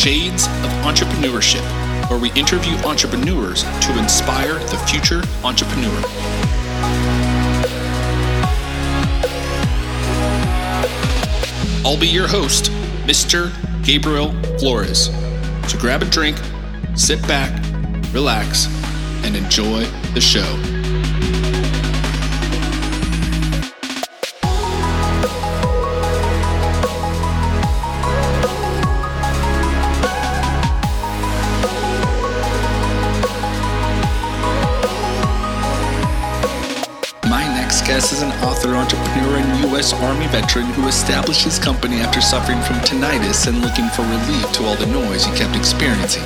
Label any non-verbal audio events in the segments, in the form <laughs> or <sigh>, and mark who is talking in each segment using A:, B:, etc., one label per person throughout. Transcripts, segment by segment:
A: Shades of Entrepreneurship, where we interview entrepreneurs to inspire the future entrepreneur. I'll be your host, Mr. Gabriel Flores. So grab a drink, sit back, relax, and enjoy the show. Army veteran who established his company after suffering from tinnitus and looking for relief to all the noise he kept experiencing.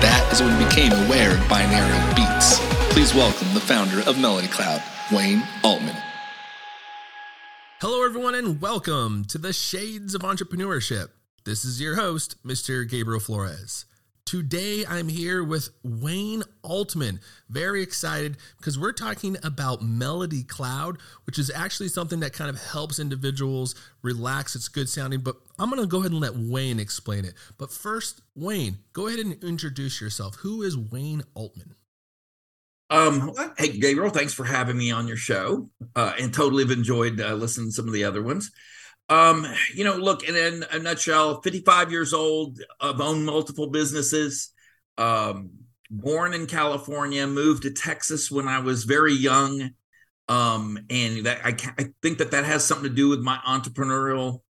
A: That is when he became aware of binaural beats. Please welcome the founder of Melody Cloud, Wayne Altman.
B: Hello, everyone, and welcome to the Shades of Entrepreneurship. This is your host, Mr. Gabriel Flores. Today, I'm here with Wayne Altman. Very excited because we're talking about Melody Cloud, which is actually something that kind of helps individuals relax. It's good sounding, but I'm going to go ahead and let Wayne explain it. But first, Wayne, go ahead and introduce yourself. Who is Wayne Altman?
C: Um, hey, Gabriel, thanks for having me on your show, uh, and totally have enjoyed uh, listening to some of the other ones. Um, you know, look, in, in a nutshell, 55 years old, I've owned multiple businesses. Um, born in California, moved to Texas when I was very young, um, and that I, I think that that has something to do with my entrepreneurial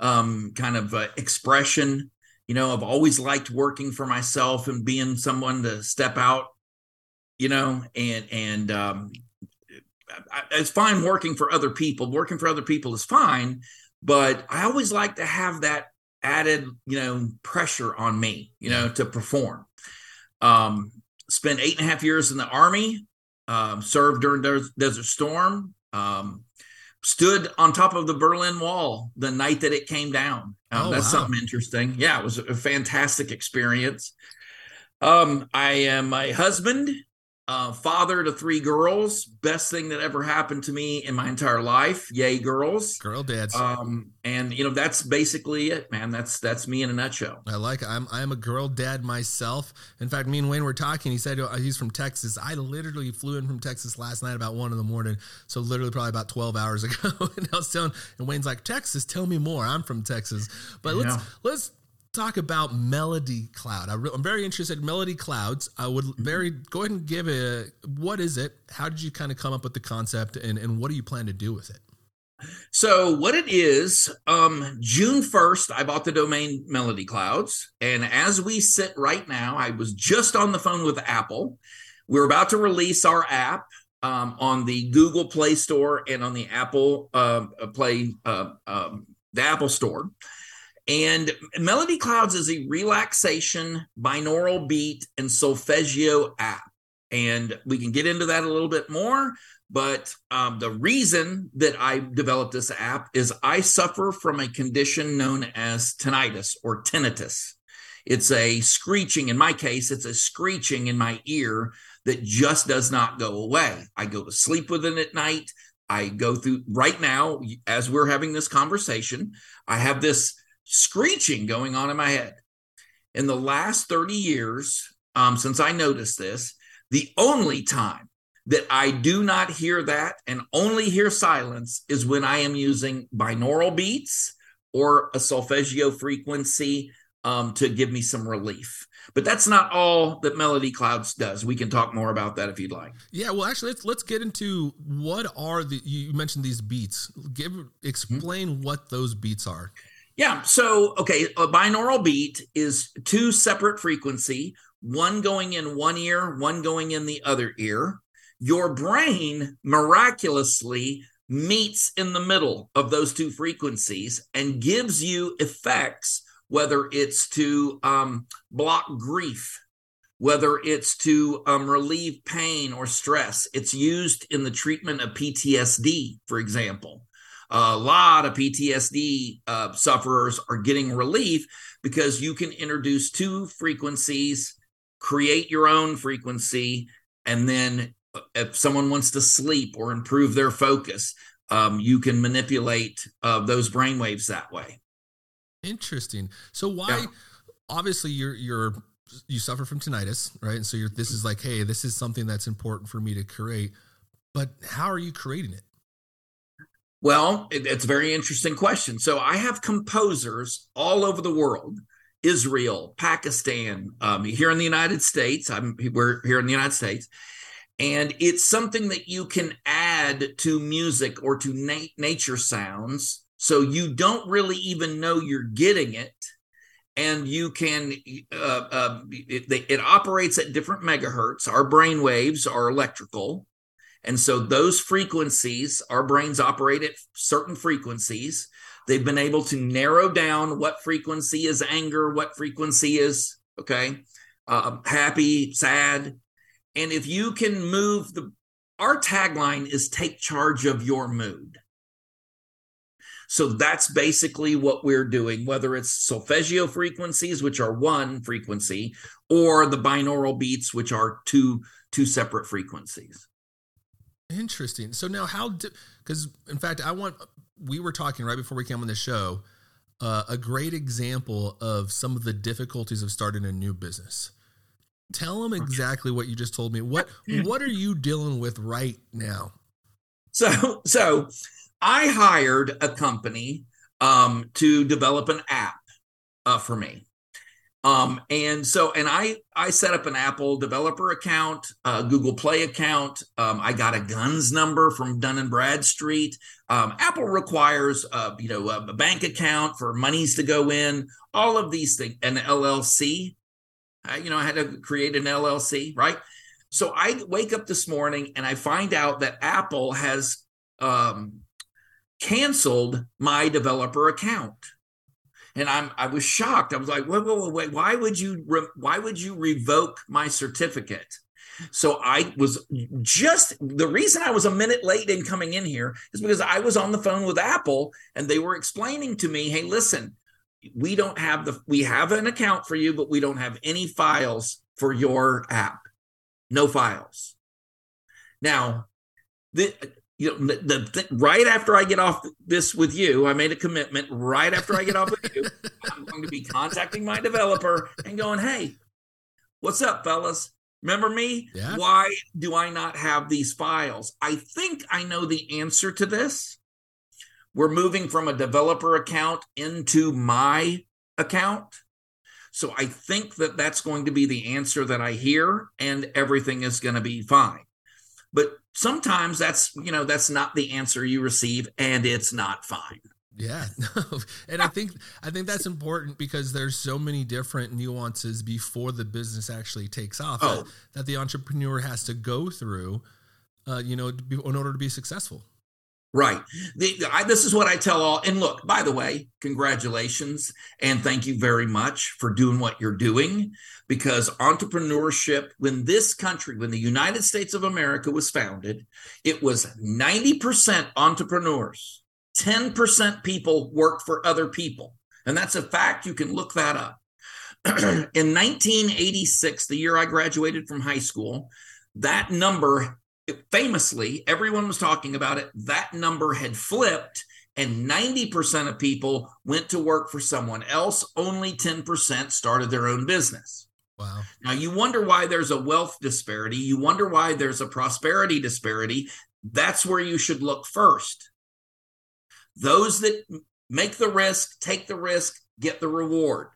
C: um, kind of uh, expression. You know, I've always liked working for myself and being someone to step out you know, and and um, it's fine working for other people. Working for other people is fine, but I always like to have that added, you know, pressure on me, you know, to perform. Um, spent eight and a half years in the army, um, served during Desert Storm, um, stood on top of the Berlin Wall the night that it came down. Um,
B: Oh,
C: that's
B: wow.
C: something interesting. Yeah, it was a fantastic experience. Um, I am a husband, uh, father to three girls. Best thing that ever happened to me in my entire life. Yay, girls!
B: Girl dads.
C: Um, and you know that's basically it, man. That's that's me in a nutshell.
B: I like it. I'm I'm a girl dad myself. In fact, me and Wayne were talking. He said uh, he's from Texas. I literally flew in from Texas last night about one in the morning. So literally probably about 12 hours <laughs> ago. and I was telling and Wayne's like, Texas, tell me more. I'm from Texas. But let's
C: Yeah.
B: let's talk about Melody Cloud. I re- I'm very interested in Melody Clouds. I would very go ahead and give a what is it? How did you kind of come up with the concept and, and what do you plan to do with it?
C: So what it is, um, June 1st, I bought the domain Melody Clouds. And as we sit right now, I was just on the phone with Apple. We're about to release our app um, on the Google Play Store and on the Apple uh, Play, uh, um, the Apple Store. And Melody Clouds is a relaxation, binaural beat, and solfeggio app. And we can get into that a little bit more. But um, the reason that I developed this app is I suffer from a condition known as tinnitus or tinnitus. It's a screeching, in my case, it's a screeching in my ear that just does not go away. I go to sleep with it at night. I go through right now, as we're having this conversation, I have this screeching going on in my head. In the last 30 years, um, since I noticed this, the only time that I do not hear that and only hear silence is when I am using binaural beats or a solfeggio frequency um, to give me some relief. But that's not all that Melody Clouds does. We can talk more about that if you'd like.
B: Yeah, well, actually, let's let's get into what are the you mentioned these beats. Give explain what those beats are.
C: Yeah. So, okay, a binaural beat is two separate frequency, one going in one ear, one going in the other ear. Your brain miraculously meets in the middle of those two frequencies and gives you effects, whether it's to um, block grief, whether it's to um, relieve pain or stress. It's used in the treatment of PTSD, for example a lot of PTSD uh, sufferers are getting relief because you can introduce two frequencies, create your own frequency, and then uh, if someone wants to sleep or improve their focus, um, you can manipulate uh, those brainwaves that way.
B: Interesting. So why
C: Yeah.
B: obviously you're you're you suffer from tinnitus, right? And so you're this is like, hey, this is something that's important for me to create. But how are you creating it?
C: Well, it, it's a very interesting question. So I have composers all over the world. Israel, Pakistan, um, here in the United States. I'm we're here in the United States, and it's something that you can add to music or to na- nature sounds, so you don't really even know you're getting it, and you can uh, uh, it, it operates at different megahertz our brain waves are electrical and so those frequencies our brains operate at certain frequencies. They've been able to narrow down what frequency is anger what frequency is okay uh, happy sad. And if you can move the our tagline is take charge of your mood. So that's basically what we're doing, whether it's solfeggio frequencies, which are one frequency, or the binaural beats, which are two two separate frequencies.
B: Interesting. So now, how? Because in fact, I want. We were talking right before we came on the show. Uh, a great example of some of the difficulties of starting a new business. Tell them exactly what you just told me. What <laughs> What are you dealing with right now?
C: So so I hired a company um, to develop an app uh, for me. Um, and so, and I I set up an Apple developer account, a Google Play account. Um, I got a DUNS number from Dun and Bradstreet. Um, Apple requires, uh, you know, a, bank account for monies to go in. All of these things, an LLC. Uh, you know, I had to create an LLC, right? So I wake up this morning and I find out that Apple has um, canceled my developer account and i'm i was shocked. I was like wait wait wait, wait. why would you re- why would you revoke my certificate? So i was just the reason i was a minute late in coming in here is because i was on the phone with apple and they were explaining to me hey listen we don't have the we have an account for you but we don't have any files for your app. No files. Now the you know, the, the, right after I get off this with you, I made a commitment. Right after I get off with you, <laughs> I'm going to be contacting my developer and going, "Hey, what's up, fellas? Remember me? Yeah. Why do I not have these files? I think I know the answer to this. We're moving from a developer account into my account." So I think that that's going to be the answer that I hear, and everything is going to be fine. But sometimes that's you know that's not the answer you receive and it's not fine
B: yeah <laughs> and i think i think that's important because there's so many different nuances before the business actually takes off oh. that, that the entrepreneur has to go through uh, you know in order to be successful
C: Right. The, I, this is what I tell all. And look, by the way, congratulations and thank you very much for doing what you're doing because entrepreneurship, when this country, when the United States of America was founded, it was 90% entrepreneurs, 10% people work for other people. And that's a fact. You can look that up. <clears throat> In 1986, the year I graduated from high school, that number famously, everyone was talking about it. That number had flipped, and 90% of people went to work for someone else. Only 10% started their own business.
B: Wow.
C: Now, you wonder why there's a wealth disparity. You wonder why there's a prosperity disparity. That's where you should look first. Those that make the risk, take the risk, get the reward.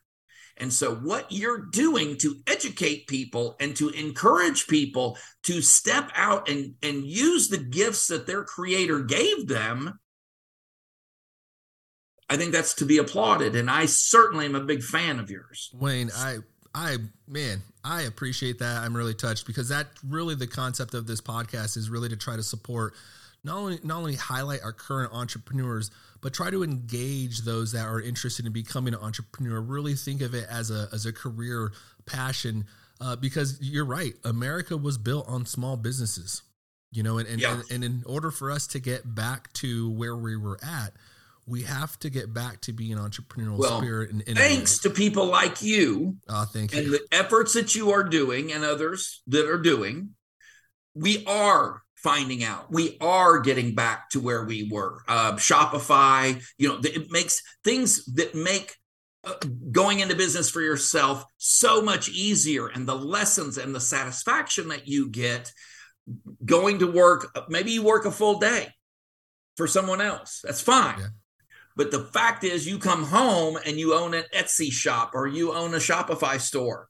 C: And so, what you're doing to educate people and to encourage people to step out and, and use the gifts that their creator gave them, I think that's to be applauded. And I certainly am a big fan of yours.
B: Wayne, I, I, man, I appreciate that. I'm really touched because that really the concept of this podcast is really to try to support not only not only highlight our current entrepreneurs, but try to engage those that are interested in becoming an entrepreneur. Really think of it as a as a career passion, uh, because you're right. America was built on small businesses, you know, and and, yeah. and and in order for us to get back to where we were at, we have to get back to being entrepreneurial well, spirit. And,
C: and thanks to people like you,
B: oh, thank
C: you,
B: and
C: the efforts that you are doing, and others that are doing, we are finding out. We are getting back to where we were. Uh, shopify you know it makes things that make uh, going into business for yourself so much easier and the lessons and the satisfaction that you get going to work maybe you work a full day for someone else. That's fine. Yeah. but the fact is you come home and you own an etsy shop or you own a shopify store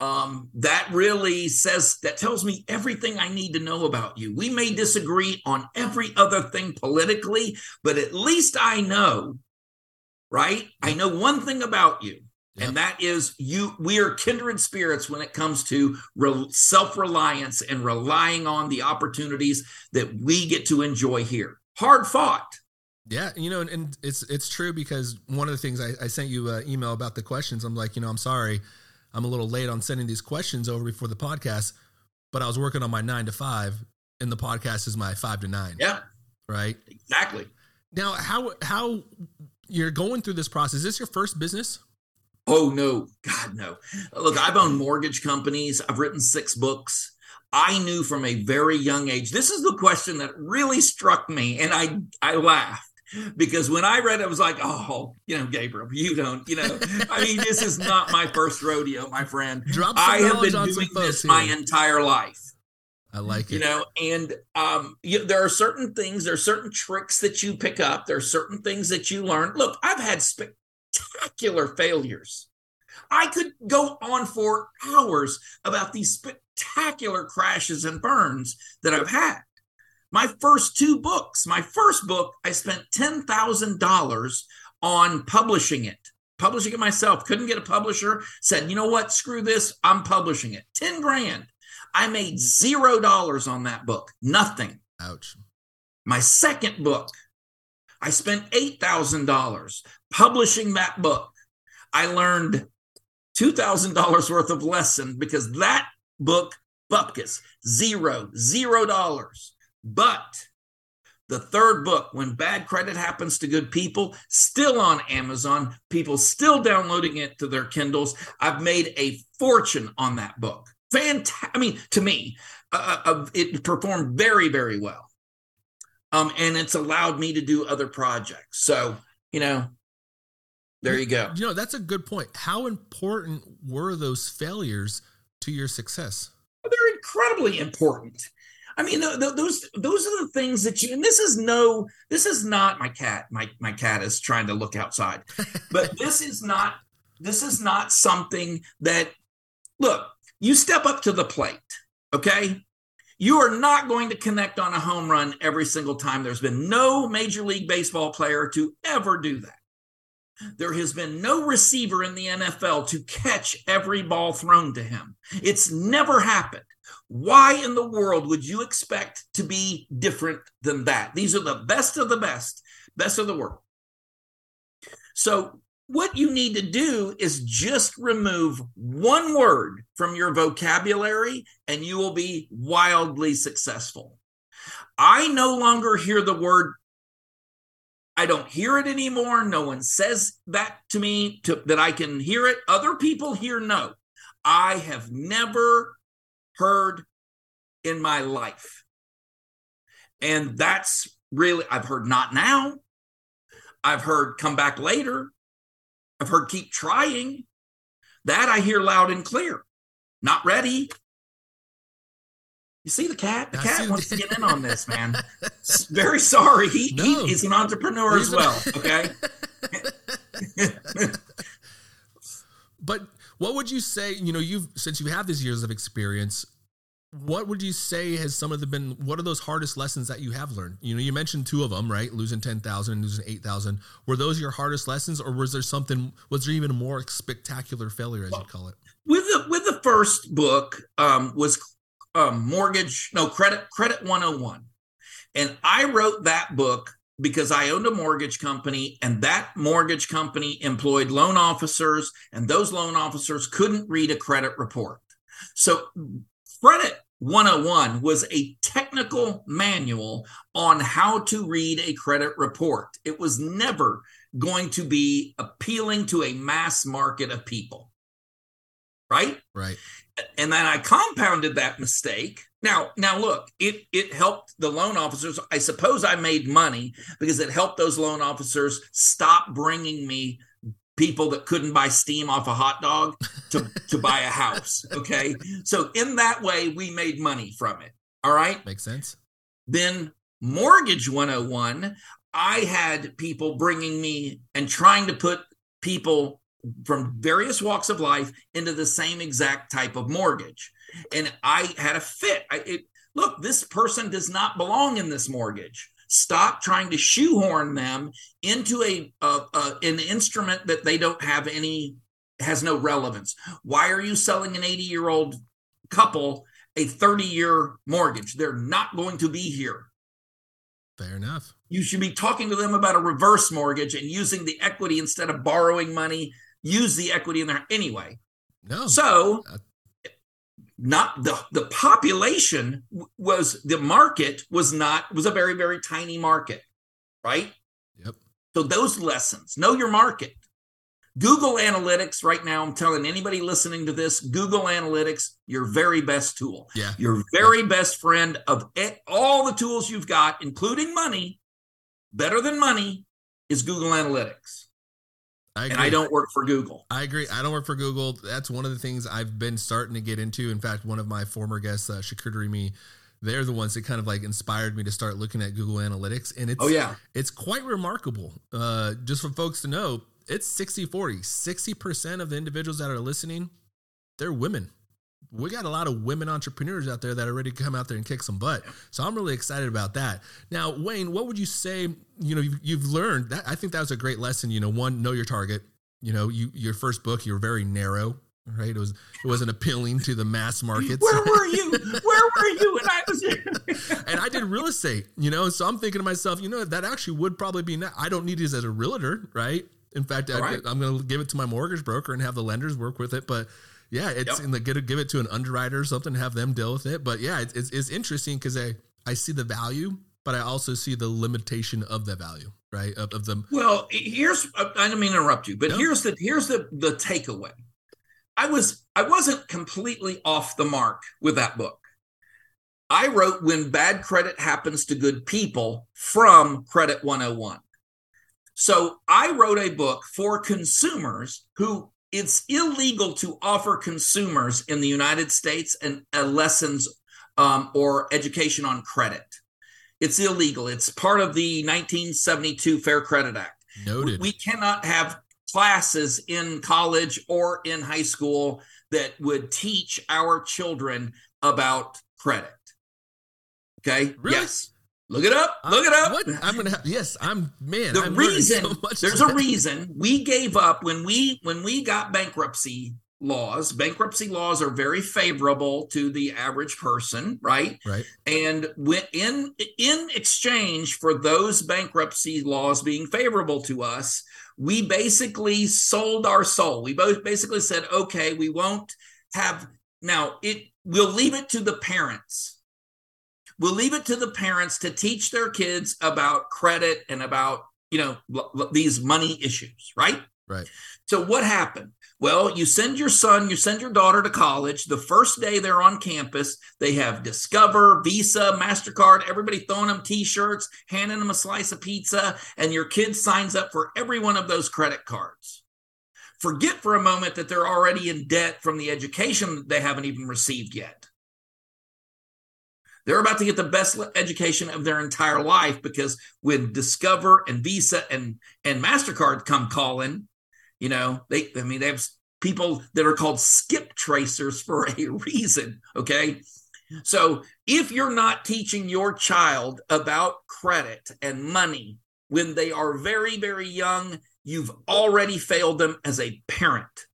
C: um, that really says that tells me everything I need to know about you. We may disagree on every other thing politically, but at least I know, right? I know one thing about you, yep. and that is you. We are kindred spirits when it comes to re- self reliance and relying on the opportunities that we get to enjoy here. Hard fought.
B: Yeah, you know, and, and it's it's true because one of the things I, I sent you an email about the questions. I'm like, you know, I'm sorry I'm a little late on sending these questions over before the podcast, but I was working on my nine to five, and the podcast is my five to nine.
C: Yeah.
B: Right.
C: Exactly.
B: Now, how how you're going through this process? Is this your first business?
C: Oh no, God no. Look, I've owned mortgage companies. I've written six books. I knew from a very young age. This is the question that really struck me, and I I laughed because when I read it, I was like, oh, you know, Gabriel, you don't, you know, I mean, this is not my first rodeo, my friend. I have been doing this here. my entire life.
B: I like
C: it. You know, and um, you, there are certain things, there are certain tricks that you pick up, there are certain things that you learn. Look, I've had spectacular failures. I could go on for hours about these spectacular crashes and burns that I've had my first two books. My first book, I spent $10,000 on publishing it, publishing it myself. Couldn't get a publisher, said, you know what, screw this, I'm publishing it. 10 grand. I made zero dollars on that book, nothing.
B: Ouch.
C: My second book, I spent $8,000 publishing that book. I learned $2,000 worth of lesson because that book, Bupkis, zero, zero dollars. But the third book, When Bad Credit Happens to Good People, still on Amazon, people still downloading it to their Kindles. I've made a fortune on that book. Fantastic. I mean, to me, uh, uh, uh, it performed very, very well. Um, and it's allowed me to do other projects. So, you know, there you go.
B: You know, that's a good point. How important were those failures to your success?
C: They're incredibly important. I mean, those those are the things that you. And this is no, this is not my cat. My my cat is trying to look outside, <laughs> but this is not. This is not something that. Look, you step up to the plate, okay? You are not going to connect on a home run every single time. There's been no Major League Baseball player to ever do that. There has been no receiver in the NFL to catch every ball thrown to him. It's never happened. Why in the world would you expect to be different than that? These are the best of the best, best of the world. So, what you need to do is just remove one word from your vocabulary and you will be wildly successful. I no longer hear the word I don't hear it anymore. No one says that to me to, that I can hear it. Other people here know. I have never heard in my life. And that's really, I've heard not now. I've heard come back later. I've heard keep trying. That I hear loud and clear. Not ready. You see the cat? The cat wants to get in <laughs> on this, man. Very sorry. He, no. he is an entrepreneur He's as well. Okay. <laughs> <laughs>
B: but what would you say? You know, you've since you have these years of experience, what would you say has some of the been what are those hardest lessons that you have learned? You know you mentioned two of them right? Losing 10,000 and losing 8,000 were those your hardest lessons or was there something was there even a more spectacular failure as well, you call it?
C: with the with the first book um, was um, mortgage no credit credit 101 and i wrote that book because I owned a mortgage company and that mortgage company employed loan officers and those loan officers couldn't read a credit report. So credit 101 was a technical manual on how to read a credit report. It was never going to be appealing to a mass market of people. Right?
B: Right.
C: And then I compounded that mistake. Now, now look, it it helped the loan officers. I suppose I made money because it helped those loan officers stop bringing me people that couldn't buy steam off a hot dog to, <laughs> to buy a house. Okay. So in that way, we made money from it. All right.
B: Makes sense.
C: Then Mortgage 101, I had people bringing me and trying to put people from various walks of life into the same exact type of mortgage. And I had a fit. I, it, look, this person does not belong in this mortgage. Stop trying to shoehorn them into a, a, a an instrument that they don't have any has no relevance. Why are you selling an 80 year old couple a 30 year mortgage? They're not going to be here.
B: Fair enough.
C: You should be talking to them about a reverse mortgage and using the equity instead of borrowing money. Use the equity in there anyway.
B: No.
C: So not the the population was the market was not was a very very tiny market right
B: yep
C: so those lessons know your market google analytics right now i'm telling anybody listening to this google analytics your very best tool
B: yeah
C: your very yeah. best friend of all the tools you've got including money better than money is google analytics I and I don't work for Google.
B: I agree. I don't work for Google. That's one of the things I've been starting to get into. In fact, one of my former guests, uh, Shakur they're the ones that kind of like inspired me to start looking at Google Analytics. And it's
C: oh yeah,
B: it's quite remarkable. Uh, just for folks to know, it's 60 40. 60% of the individuals that are listening, they're women we got a lot of women entrepreneurs out there that are ready to come out there and kick some butt. So I'm really excited about that. Now, Wayne, what would you say? You know, you've, you've learned that. I think that was a great lesson. You know, one, know your target. You know, you your first book, you were very narrow. Right, it was it wasn't appealing to the mass markets.
C: Where were you? <laughs> Where were you when I was
B: here? and I did real estate, you know. So I'm thinking to myself, you know, that actually would probably be. Not, I don't need this as a realtor, right? In fact, I. I'm going to give it to my mortgage broker and have the lenders work with it. But yeah, it's yep. in the get give it to an underwriter or something, have them deal with it. But yeah, it's it's, it's interesting because I I see the value, but I also see the limitation of the value, right? Of, of them.
C: Well, here's uh, I don't mean to interrupt you, but no. here's the here's the the takeaway. I was I wasn't completely off the mark with that book. I wrote when bad credit happens to good people from Credit 101. So I wrote a book for consumers who it's illegal to offer consumers in the United States and lessons um, or education on credit. It's illegal. It's part of the 1972 Fair Credit Act.
B: Noted.
C: We cannot have classes in college or in high school that would teach our children about credit. Okay.
B: Really?
C: Yes. Look it up. Look it uh, up.
B: What? I'm gonna have yes. I'm man.
C: The
B: I'm
C: reason
B: so
C: there's a reason we gave up when we when we got bankruptcy laws. Bankruptcy laws are very favorable to the average person, right?
B: Right.
C: And when in in exchange for those bankruptcy laws being favorable to us, we basically sold our soul. We both basically said, okay, we won't have now it. We'll leave it to the parents We'll leave it to the parents to teach their kids about credit and about, you know, l- l- these money issues, right?
B: Right.
C: So what happened? Well, you send your son, you send your daughter to college. The first day they're on campus, they have Discover, Visa, MasterCard, everybody throwing them t shirts, handing them a slice of pizza, and your kid signs up for every one of those credit cards. Forget for a moment that they're already in debt from the education they haven't even received yet. They're about to get the best education of their entire life because when Discover and Visa and and Mastercard come calling, you know, they I mean they have people that are called skip tracers for a <laughs> reason, okay? So, if you're not teaching your child about credit and money when they are very very young, you've already failed them as a parent.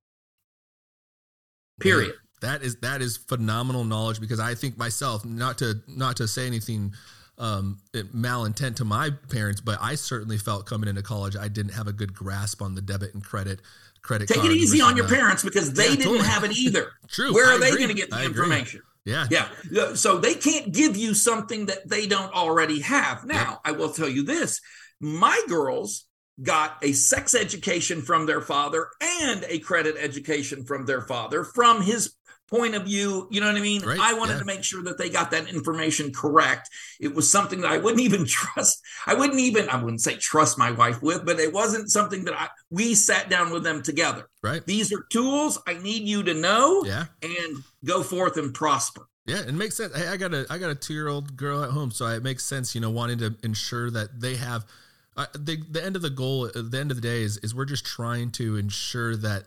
C: Period
B: that is that is phenomenal knowledge because I think myself not to not to say anything um, malintent to my parents, but I certainly felt coming into college I didn't have a good grasp on the debit and credit credit.
C: Take it easy on your parents because they yeah, didn't totally. have it either. <laughs>
B: True.
C: Where
B: are
C: I they going to get the I information?
B: Agree.
C: Yeah. Yeah. So they can't give you something that they don't already have. Now, yeah. I will tell you this my girls got a sex education from their father and a credit education from their father from his point of view. You know what I mean?
B: Right,
C: I wanted
B: yeah.
C: to make sure that they got that information correct. It was something that I wouldn't even <laughs> trust. I wouldn't even, I wouldn't say trust my wife with, but it wasn't something that I, we sat down with them together.
B: Right.
C: These are tools I need you to know
B: Yeah.
C: and go forth and prosper.
B: Yeah, it makes sense. Hey, I got a I got a two year old girl at home, so it makes sense. You know, wanting to ensure that they have. Uh, the the end of the goal, at the end of the day, is is we're just trying to ensure that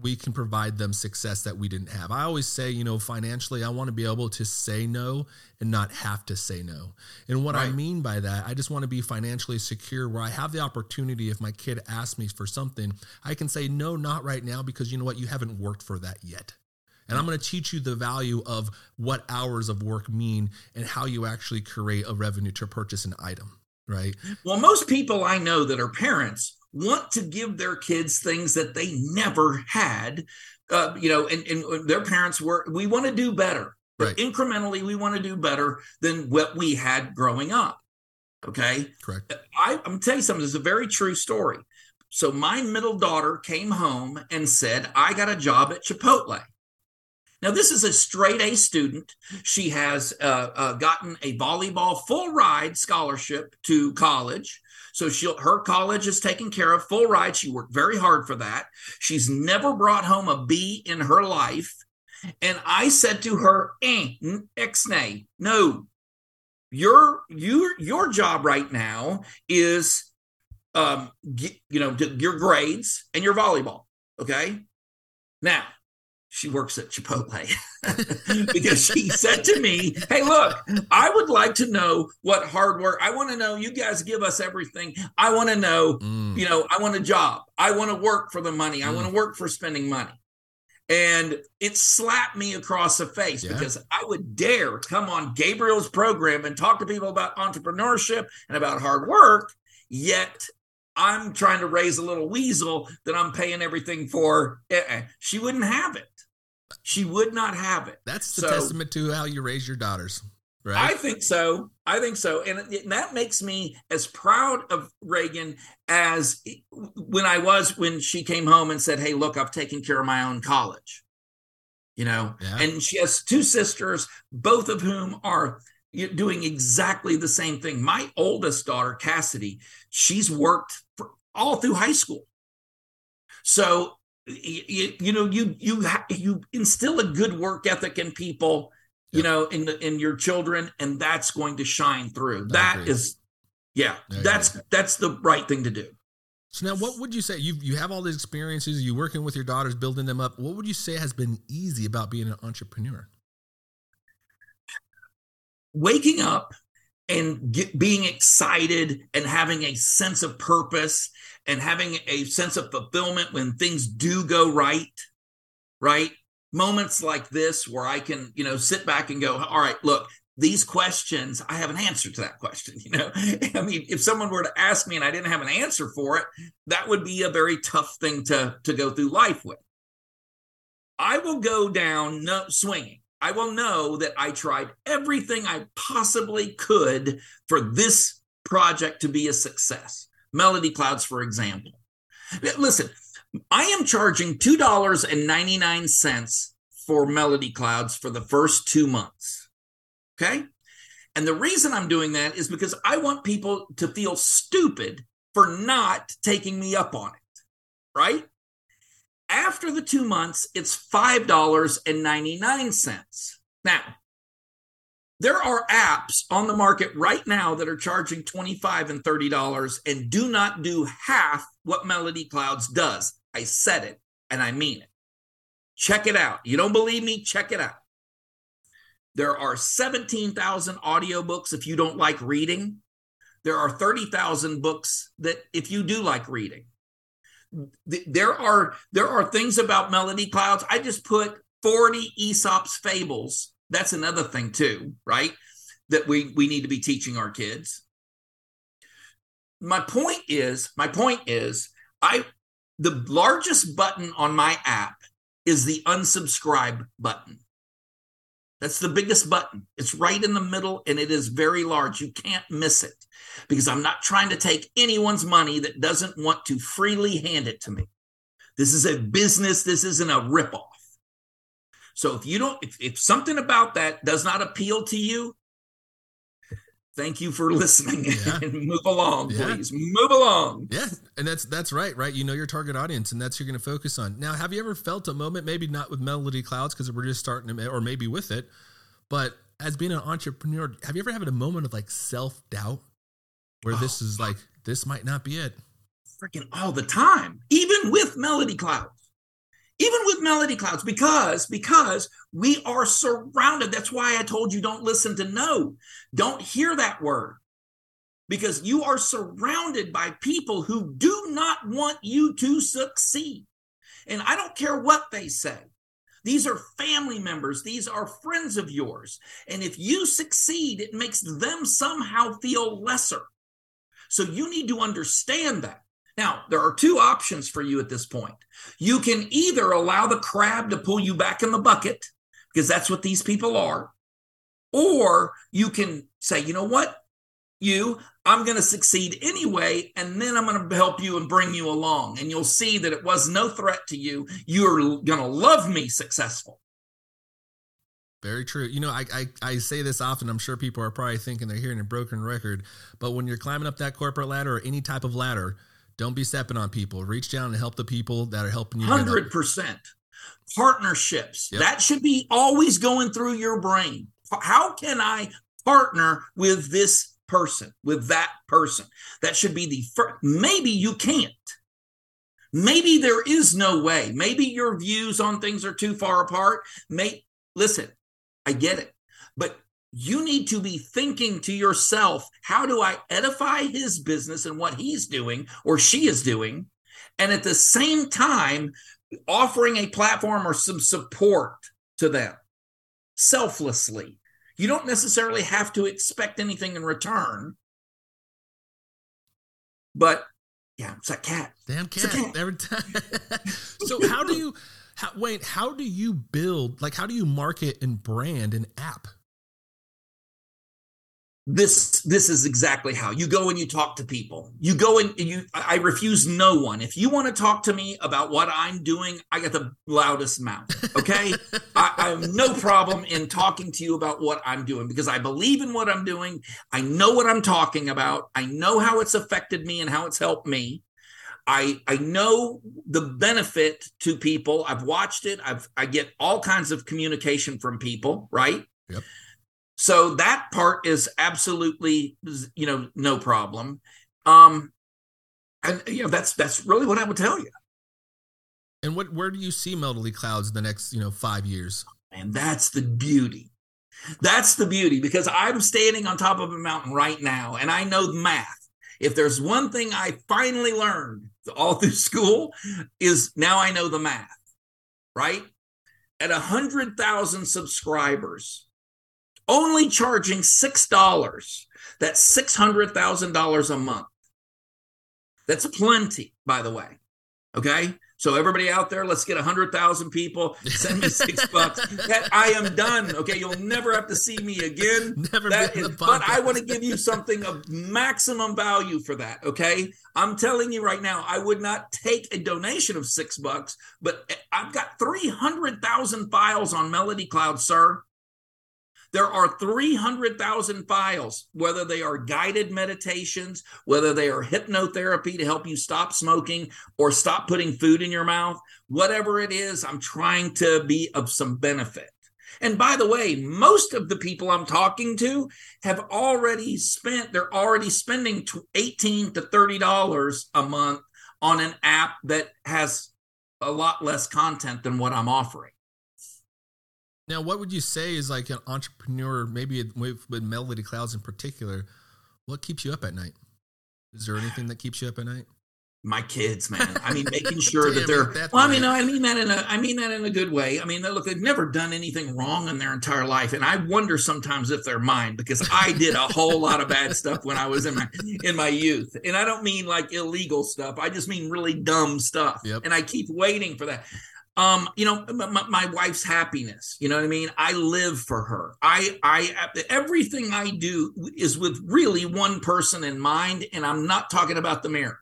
B: we can provide them success that we didn't have. I always say, you know, financially, I want to be able to say no and not have to say no. And what I mean by that, I just want to be financially secure where I have the opportunity if my kid asks me for something, I can say no, not right now because you know what, you haven't worked for that yet. And I'm going to teach you the value of what hours of work mean and how you actually create a revenue to purchase an item, right?
C: Well, most people I know that are parents want to give their kids things that they never had. Uh, you know, and, and their parents were, we want to do better.
B: Right.
C: incrementally, we want to do better than what we had growing up. Okay.
B: Correct.
C: I, I'm gonna tell you something. This is a very true story. So my middle daughter came home and said, "I got a job at Chipotle." Now this is a straight A student. She has uh, uh, gotten a volleyball full ride scholarship to college. So she her college is taken care of full ride. She worked very hard for that. She's never brought home a B in her life. And I said to her, eh, ixnay, no, your your your job right now is um you know your grades and your volleyball okay now she works at chipotle. <laughs> Because she said to me hey look i would like to know what hard work i want to know you guys give us everything. I want to know
B: Mm,
C: you know i want a job. I want to work for the money. I
B: Mm.
C: want to work for spending money. And it slapped me across the face
B: Yeah.
C: because i would dare come on gabriel's program and talk to people about entrepreneurship and about hard work yet i'm trying to raise a little weasel that i'm paying everything for. Uh-uh. she wouldn't have it she would not have it
B: That's the
C: So-
B: testament to how you raise your daughters, Right?
C: I think so. I think so. And and that makes me as proud of Reagan as when I was when she came home and said, Hey, look, I've taken care of my own college. You know,
B: Yeah.
C: and she has two sisters, both of whom are doing exactly the same thing. My oldest daughter, Cassidy, she's worked for all through high school. So, you, you know, you you you instill a good work ethic in people, you
B: Yep.
C: know, in the in your children, and that's going to shine through.
B: I
C: That
B: agree.
C: is, yeah,
B: I
C: that's that's the right thing to do.
B: So now, what would you say? You you have all these experiences. You working with your daughters, building them up. What would you say has been easy about being an entrepreneur?
C: waking up and get, being excited and having a sense of purpose and having a sense of fulfillment when things do go right right? Moments like this where i can you know sit back and go all right look these questions i have an answer to that question <laughs> you know? I mean if someone were to ask me and i didn't have an answer for it that would be a very tough thing to to go through life with. I will go down no swinging. I will know that I tried everything I possibly could for this project to be a success. Melody Clouds, for example. Listen, I am charging $2.99 for Melody Clouds for the first two months. Okay. And the reason I'm doing that is because I want people to feel stupid for not taking me up on it. Right. After the two months, it's $5.99. Now, there are apps on the market right now that are charging 25 and $30 and do not do half what Melody Clouds does. I said it and I mean it. Check it out. You don't believe me? Check it out. There are 17,000 audiobooks if you don't like reading. There are 30,000 books that if you do like reading there are there are things about melody clouds i just put 40 aesop's fables that's another thing too right? That we we need to be teaching our kids. My point is my point is i the largest button on my app is the unsubscribe button. That's the biggest button. It's right in the middle and it is very large. You can't miss it because I'm not trying to take anyone's money that doesn't want to freely hand it to me. This is a business, this isn't a ripoff. So if you don't, if, if something about that does not appeal to you, thank you for listening yeah. <laughs> and move along, yeah. please. Move along.
B: Yeah. And that's that's right, right? You know your target audience and that's you're going to focus on. Now, have you ever felt a moment, maybe not with Melody Clouds because we're just starting to, or maybe with it, but as being an entrepreneur, have you ever had a moment of like self-doubt where oh, this is like this might not be it?
C: Freaking all the time. Even with Melody Clouds even with melody clouds because because we are surrounded. That's why i told you don't listen to no. Don't hear that word. Because you are surrounded by people who do not want you to succeed. And i don't care what they say. These are family members. These are friends of yours. And if you succeed it makes them somehow feel lesser. So you need to understand that now, there are two options for you at this point. You can either allow the crab to pull you back in the bucket, because that's what these people are, or you can say, you know what, you, I'm going to succeed anyway, and then I'm going to help you and bring you along. And you'll see that it was no threat to you. You're going to love me successful.
B: Very true. You know, I, I, I say this often. I'm sure people are probably thinking they're hearing a broken record, but when you're climbing up that corporate ladder or any type of ladder, don't be stepping on people. Reach down and help the people that are helping you.
C: Hundred percent. Partnerships. Yep. That should be always going through your brain. How can I partner with this person, with that person? That should be the first. Maybe you can't. Maybe there is no way. Maybe your views on things are too far apart. May listen, I get it. But you need to be thinking to yourself, how do I edify his business and what he's doing or she is doing? And at the same time, offering a platform or some support to them selflessly. You don't necessarily have to expect anything in return. But yeah, it's a cat.
B: Damn cat. cat. Every time. <laughs> so how do you how, wait, how do you build like how do you market and brand an app?
C: This this is exactly how you go and you talk to people you go and you i refuse no one if you want to talk to me about what i'm doing i got the loudest mouth okay I, I, have no problem in talking to you about what i'm doing because i believe in what i'm doing i know what i'm talking about i know how it's affected me and how it's helped me I, I know the benefit to people. I've watched it. I've I get all kinds of communication from people, right? Yep. So that part is absolutely, you know, no problem. Um, and you know, that's that's really what I would tell you.
B: And what where do you see Melody Clouds in the next, you know, five years?
C: And that's the beauty. That's the beauty because I'm standing on top of a mountain right now and I know math. If there's one thing I finally learned all <laughs> through school is now I know the math, right? At a hundred thousand subscribers, only charging $6. That's $600,000 a month. That's plenty, by the way. Okay. So everybody out there, let's get a hundred thousand people. Send me six <laughs> bucks. That I am done. Okay, you'll never have to see me again. <laughs> Never. That is, but I want to give you something of maximum value for that. Okay, I'm telling you right now, I would not take a donation of six bucks, but eh, I've got three hundred thousand files on Melody Cloud, sir. There are 300,000 files, whether they are guided meditations, whether they are hypnotherapy to help you stop smoking or stop putting food in your mouth, whatever it is, I'm trying to be of some benefit. And by the way, most of the people I'm talking to have already spent, they're already spending 18 to $30 a month on an app that has a lot less content than what I'm offering.
B: Now, what would you say is like an entrepreneur, maybe with, with Melody Clouds in particular? What keeps you up at night? Is there anything that keeps you up at night?
C: My kids, man. I mean, making <laughs> sure that they're. Well, I mean, I mean that in a. I mean that in a good way. I mean, look, they've never done anything wrong in their entire life, and I wonder sometimes if they're mine because I did a whole lot of bad stuff when I was in my in my youth, and I don't mean like illegal stuff. I just mean really dumb stuff, yep. and I keep waiting for that um you know my, my, wife's happiness you know what i mean? I live for her. I i everything i do is with really one person in mind and i'm not talking about the mirror.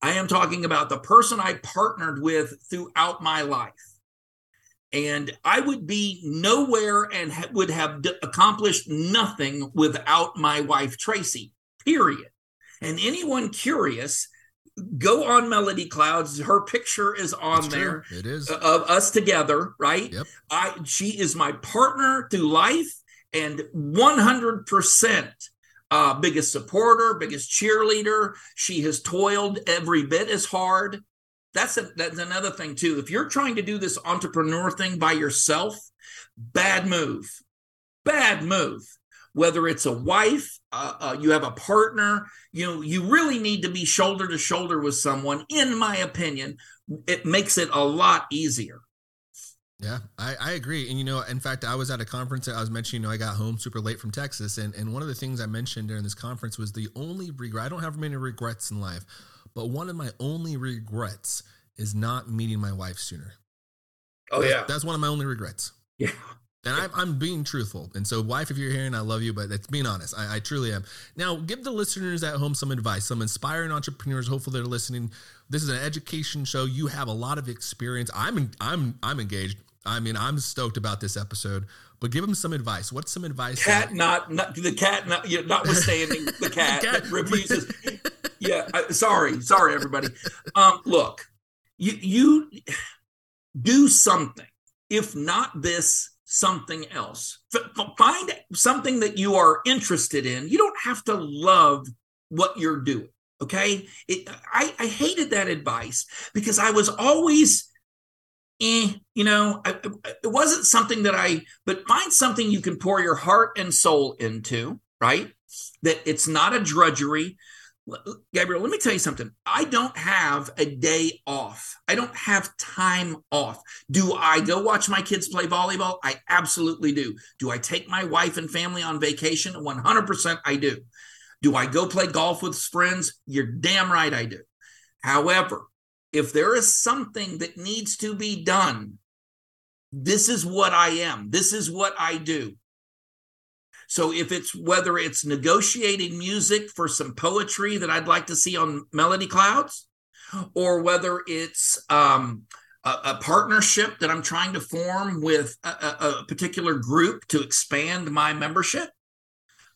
C: I am talking about the person i partnered with throughout my life. And I would be nowhere and ha- would have d- accomplished nothing without my wife, Tracy, period. And anyone curious, go on Melody Clouds. Her picture is on
B: That's
C: there
B: true. It is.
C: of us together, right?
B: Yep.
C: I she is my partner through life and 100% uh, biggest supporter, biggest cheerleader. She has toiled every bit as hard. That's a, that's another thing too. If you're trying to do this entrepreneur thing by yourself, bad move, bad move. Whether it's a wife, uh, uh, you have a partner, you know, you really need to be shoulder to shoulder with someone. In my opinion, it makes it a lot easier.
B: Yeah, I, I agree. And you know, in fact, I was at a conference that I was mentioning, you know, I got home super late from Texas. And, and one of the things I mentioned during this conference was the only regret, I don't have many regrets in life, but one of my only regrets is not meeting my wife sooner.
C: Oh
B: That's-
C: yeah,
B: That's one of my only regrets.
C: yeah.
B: And I'm, I'm being truthful. And so, wife, if you're hearing, I love you, but it's being honest. I, I truly am. Now, give the listeners at home some advice, some inspiring entrepreneurs. Hopefully, they're listening. This is an education show. You have a lot of experience. I'm, I'm, I'm engaged. I mean, I'm stoked about this episode. But give them some advice. What's some advice?
C: cat
B: that-
C: not, not the cat not yeah, notwithstanding <laughs> the cat,
B: cat-
C: that refuses yeah I, sorry sorry everybody um look you you do something if not this something else. F- find something that you are interested in. You don't have to love what you're doing okay? It, I, I hated that advice because i was always eh, you know I- it wasn't something that i but find something you can pour your heart and soul into right? That it's not a drudgery Gabriel, let me tell you something. I don't have a day off. I don't have time off. Do I go watch my kids play volleyball? I absolutely do. Do I take my wife and family on vacation? 100% I do. Do I go play golf with friends? You're damn right I do. However, if there is something that needs to be done, this is what I am. This is what I do. So if it's whether it's negotiating music for some poetry that I'd like to see on Melody Clouds, or whether it's um, a, a partnership that I'm trying to form with a, a, a particular group to expand my membership,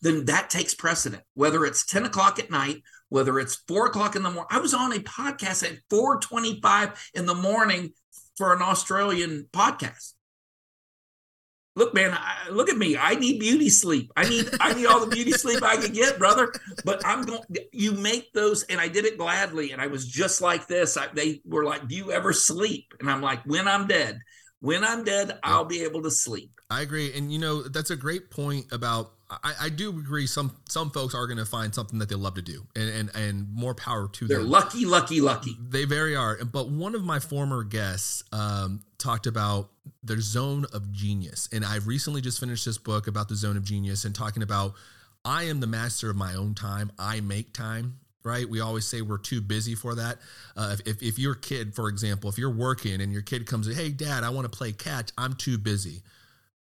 C: then that takes precedent. Whether it's 10 o'clock at night, whether it's four o'clock in the morning. I was on a podcast at 4:25 in the morning for an Australian podcast look man I, look at me. I need beauty sleep. I need i need all the beauty sleep i can get brother. But i'm going you make those and i did it gladly and i was just like this. I, they were like do you ever sleep? And i'm like when i'm dead when i'm dead i'll be able to sleep.
B: I agree, and you know that's a great point about. I, I do agree. Some some folks are going to find something that they love to do, and and and more power to them they're
C: lucky lucky lucky
B: They very are. But one of my former guests um, talked about their zone of genius. And I've recently just finished this book about the zone of genius and talking about I am the master of my own time. I make time. Right. We always say we're too busy for that. Uh, if, if, if your kid, for example, if you're working and your kid comes, Hey, dad, I want to play catch. I'm too busy.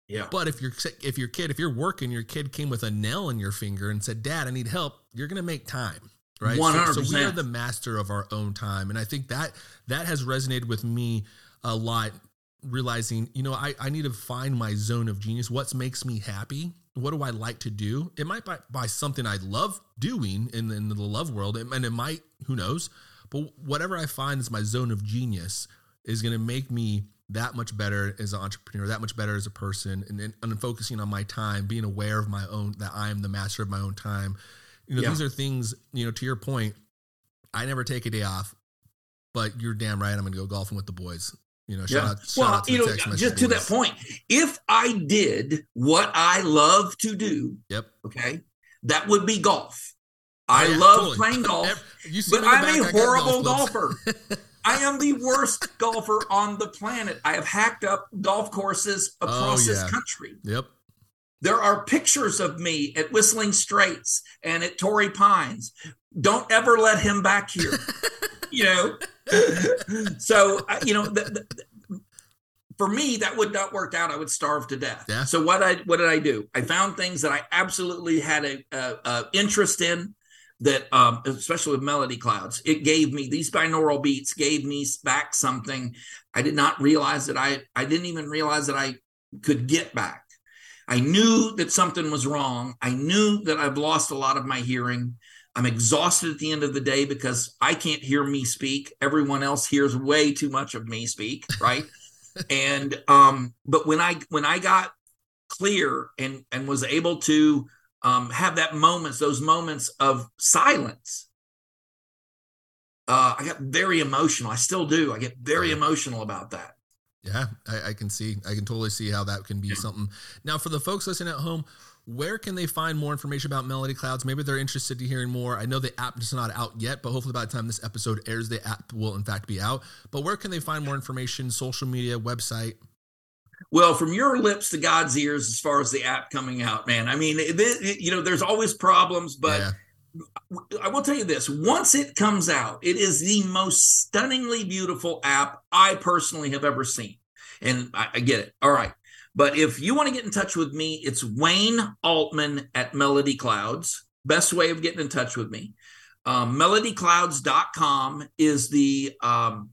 C: Yeah
B: But if your if your kid, if you're working, your kid came with a nail in your finger and said, "Dad, I need help," you're gonna make time, right? One hundred. So- So, we are the master of our own time, and I think that that has resonated with me a lot. Realizing, you know, I I need to find my zone of genius. What makes me happy? What do I like to do? It might be by something I love doing in, in the love world, and it might, who knows? But whatever I find is my zone of genius is going to make me that much better as an entrepreneur, that much better as a person, and, and, and focusing on my time, being aware of my own, that I am the master of my own time. You know,
C: Yeah.
B: these are things, you know, to your point, I never take a day off, but you're damn right. I'm going to go golfing with the boys. You know, shout
C: yeah.
B: out, shout
C: well,
B: out to
C: you
B: the
C: know, just to that point, if I did what I love to do,
B: Yep.
C: okay, that would be golf. I
B: Oh, yeah,
C: love
B: totally.
C: playing golf.
B: You
C: But
B: me in the
C: I'm a horrible
B: golf
C: golfer. <laughs> I am the worst golfer on the planet. I have hacked up golf courses oh, across
B: Oh,
C: this country.
B: Yep.
C: There are pictures of me at Whistling Straits and at Torrey Pines. Don't ever let him back here. <laughs> you know. so you know, the, the, for me, that would not work out. I would starve to death.
B: Yeah.
C: So what I what did I do? I found things that I absolutely had a, a, a interest in. That um, especially with melody clouds it gave me these binaural beats gave me back something i did not realize that i i didn't even realize that i could get back. I knew that something was wrong. I knew that i've lost a lot of my hearing. I'm exhausted at the end of the day because i can't hear me speak. Everyone else hears way too much of me speak right? <laughs> And um but when i when i got clear and and was able to um, have that moments, those moments of silence. Uh, I got very emotional. I still do. I get very emotional about that.
B: Yeah, I, I, can see. I can totally see how that can be something. Now, for the folks listening at home, where can they find more information about Melody Clouds? Maybe they're interested to hearing more. I know the app is not out yet, but hopefully by the time this episode airs, the app will in fact be out. But where can they find more information? Social media, website?
C: Well, from your lips to God's ears, as far as the app coming out, man. I mean, it, it, you know, there's always problems, but yeah. I will tell you this: once it comes out, it is the most stunningly beautiful app I personally have ever seen, and I, I get it. All right, but if you want to get in touch with me, it's Wayne Altman at Melody Clouds. Best way of getting in touch with me. Um, melodyclouds.com is the um,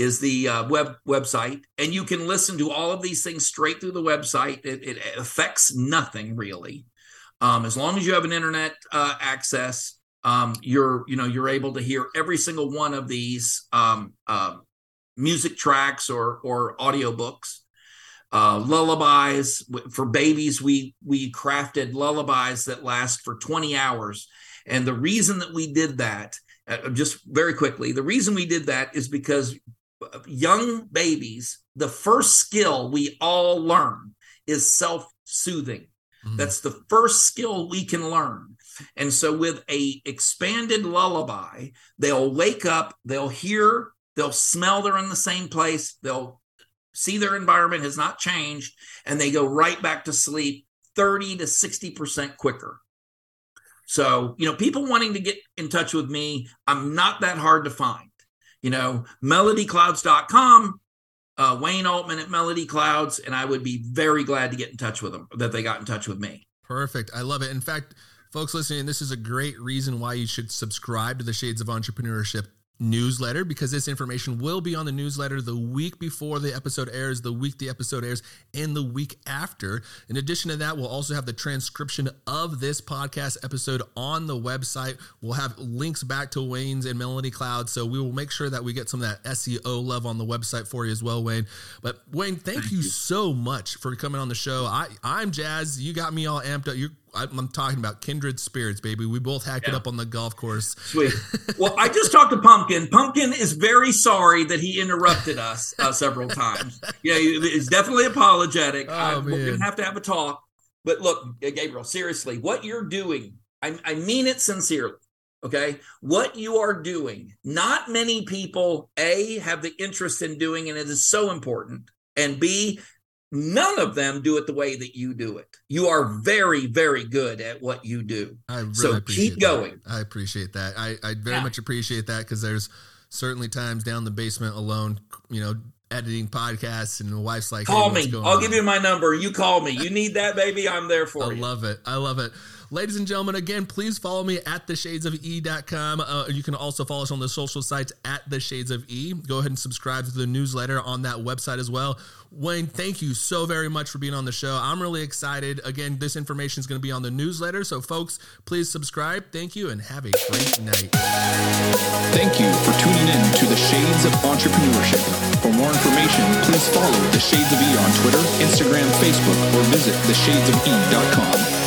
C: is the uh, web website, and you can listen to all of these things straight through the website. It, it affects nothing really, um, as long as you have an internet uh, access. Um, you're you know you're able to hear every single one of these um, uh, music tracks or or audiobooks. Uh, lullabies for babies. We we crafted lullabies that last for 20 hours, and the reason that we did that uh, just very quickly, the reason we did that is because young babies, the first skill we all learn is self soothing. Mm-hmm. That's the first skill we can learn. And so with a expanded lullaby, they'll wake up, they'll hear, they'll smell they're in the same place, they'll see their environment has not changed, and they go right back to sleep 30 to 60% quicker. So, you know, people wanting to get in touch with me, I'm not that hard to find you know, melodyclouds.com, uh, Wayne Altman at Melody Clouds, and I would be very glad to get in touch with them that they got in touch with me.
B: Perfect. I love it. In fact, folks listening, this is a great reason why you should subscribe to the Shades of Entrepreneurship newsletter because this information will be on the newsletter the week before the episode airs, the week the episode airs, and the week after. In addition to that, we'll also have the transcription of this podcast episode on the website. We'll have links back to Wayne's and Melody Cloud. So we will make sure that we get some of that SEO love on the website for you as well, Wayne. But Wayne, thank, thank you, you, so much for coming on the show. I, I'm Jazz. You got me all amped up. You're I'm talking about kindred spirits, baby. We both hacked yeah. it up on the golf course.
C: Sweet. <laughs> Well, I just talked to Pumpkin. Pumpkin is very sorry that he interrupted us uh, several times. Yeah, he's definitely apologetic. Oh, I, we're gonna have to have a talk. But look, Gabriel, seriously, what you're doing, I, I mean it sincerely. Okay, what you are doing, not many people a have the interest in doing, and it is so important. And B, none of them do it the way that you do it. You are very, very good at what you do. I really so keep going.
B: That. I appreciate that. I, I very yeah. much appreciate that because there's certainly times down the basement alone, you know, editing podcasts and the wife's like,
C: call hey, me. I'll on? give you my number. You call me. You need that, baby. I'm there for
B: I
C: you.
B: I love it. I love it. Ladies and gentlemen, again, please follow me at theshadesofE.com. Uh, you can also follow us on the social sites at the Shades of E. Go ahead and subscribe to the newsletter on that website as well. Wayne, thank you so very much for being on the show. I'm really excited. Again, this information is going to be on the newsletter. So, folks, please subscribe. Thank you and have a great night.
A: Thank you for tuning in to the Shades of Entrepreneurship. For more information, please follow the Shades of E on Twitter, Instagram, Facebook, or visit theshadesofE.com.